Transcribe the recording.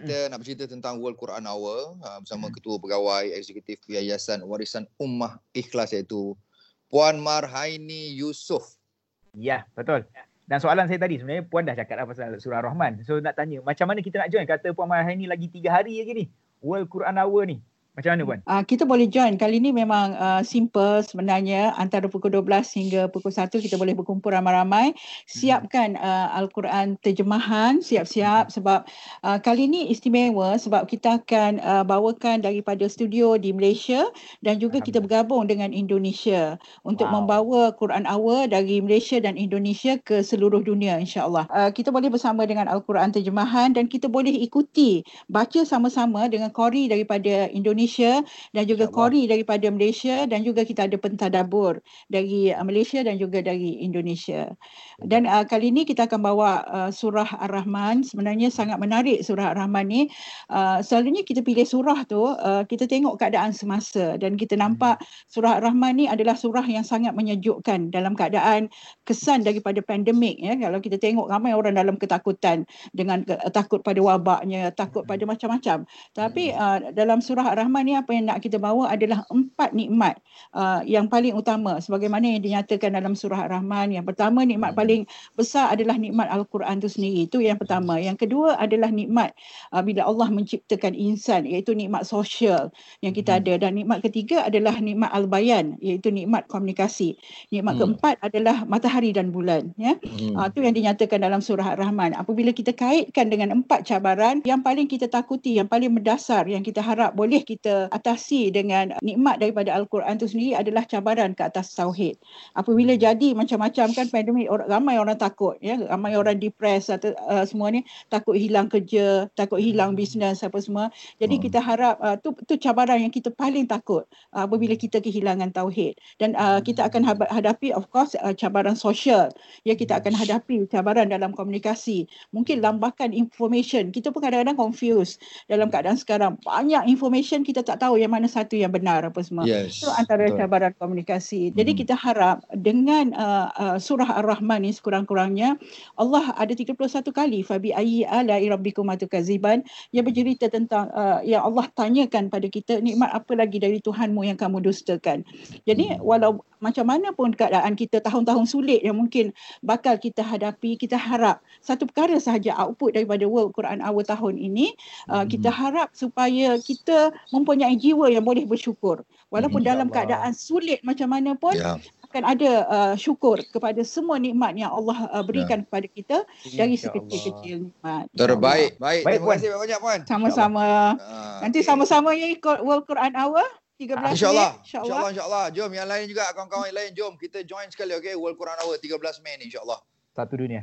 Kita nak bercerita tentang World Quran Hour uh, bersama Ketua Pegawai Eksekutif Yayasan Warisan Ummah Ikhlas iaitu Puan Marhaini Yusof. Ya, betul. Dan soalan saya tadi sebenarnya Puan dah cakap lah pasal surah Rahman. So nak tanya, macam mana kita nak join? Kata Puan Marhaini lagi tiga hari lagi ni. World Quran Hour ni. Macam mana Puan? Uh, kita boleh join. Kali ni memang uh, simple sebenarnya. Antara pukul 12 hingga pukul 1 kita boleh berkumpul ramai-ramai. Siapkan uh, Al-Quran terjemahan. Siap-siap sebab uh, kali ni istimewa sebab kita akan uh, bawakan daripada studio di Malaysia dan juga kita bergabung dengan Indonesia untuk wow. membawa Quran Hour dari Malaysia dan Indonesia ke seluruh dunia insyaAllah. Uh, kita boleh bersama dengan Al-Quran terjemahan dan kita boleh ikuti baca sama-sama dengan Kori daripada Indonesia Indonesia dan juga Kori daripada Malaysia dan juga kita ada pentadabur dari uh, Malaysia dan juga dari Indonesia. Dan uh, kali ini kita akan bawa uh, surah Ar-Rahman. Sebenarnya sangat menarik surah Ar-Rahman ni. Uh, selalunya kita pilih surah tu uh, kita tengok keadaan semasa dan kita nampak surah Ar-Rahman ni adalah surah yang sangat menyejukkan dalam keadaan kesan daripada pandemik ya. Kalau kita tengok ramai orang dalam ketakutan dengan uh, takut pada wabaknya, takut pada macam-macam. Tapi uh, dalam surah Ar-Rahman Rahman ni apa yang nak kita bawa adalah empat nikmat uh, yang paling utama sebagaimana yang dinyatakan dalam surah Ar-Rahman. Yang pertama nikmat hmm. paling besar adalah nikmat Al-Quran itu sendiri. Itu yang pertama. Yang kedua adalah nikmat uh, bila Allah menciptakan insan iaitu nikmat sosial yang kita hmm. ada dan nikmat ketiga adalah nikmat al-bayan iaitu nikmat komunikasi. Nikmat hmm. keempat adalah matahari dan bulan ya. Hmm. Uh, itu yang dinyatakan dalam surah Ar-Rahman. Apabila kita kaitkan dengan empat cabaran yang paling kita takuti, yang paling mendasar yang kita harap boleh kita kita atasi dengan nikmat daripada Al-Quran itu sendiri adalah cabaran ke atas tauhid. Apabila jadi macam-macam kan pandemik orang ramai orang takut ya, ramai orang depres atau uh, semua ni takut hilang kerja, takut hilang bisnes apa semua. Jadi hmm. kita harap uh, tu tu cabaran yang kita paling takut uh, apabila kita kehilangan tauhid. Dan uh, kita akan hadapi of course uh, cabaran sosial. Ya kita akan hadapi cabaran dalam komunikasi. Mungkin lambakan information. Kita pun kadang-kadang confused dalam keadaan sekarang. Banyak information kita tak tahu yang mana satu yang benar apa semua. Yes, Itu antara betul. cabaran komunikasi. Jadi hmm. kita harap dengan uh, uh, surah Ar-Rahman ni sekurang-kurangnya Allah ada 31 kali fabi ayyi ala rabbikum atukaziban yang bercerita tentang uh, yang Allah tanyakan pada kita nikmat apa lagi dari Tuhanmu yang kamu dustakan. Jadi hmm. walau macam mana pun keadaan kita tahun-tahun sulit yang mungkin bakal kita hadapi, kita harap satu perkara sahaja output daripada World Quran Hour tahun ini, uh, kita hmm. harap supaya kita mempunyai jiwa yang boleh bersyukur. Walaupun hmm, dalam keadaan sulit macam mana pun, ya. akan ada uh, syukur kepada semua nikmat yang Allah uh, berikan ya. kepada kita dari sekecil-kecil nikmat. Terbaik. Baik. Baik. Terima kasih banyak puan. Sama-sama. Nanti sama-sama ya ikut World Quran Hour. 13 InsyaAllah. InsyaAllah. InsyaAllah. Jom yang lain juga, kawan-kawan yang lain. Jom kita join sekali, okay? World Quran Hour 13 Mei ni, insyaAllah. Satu dunia.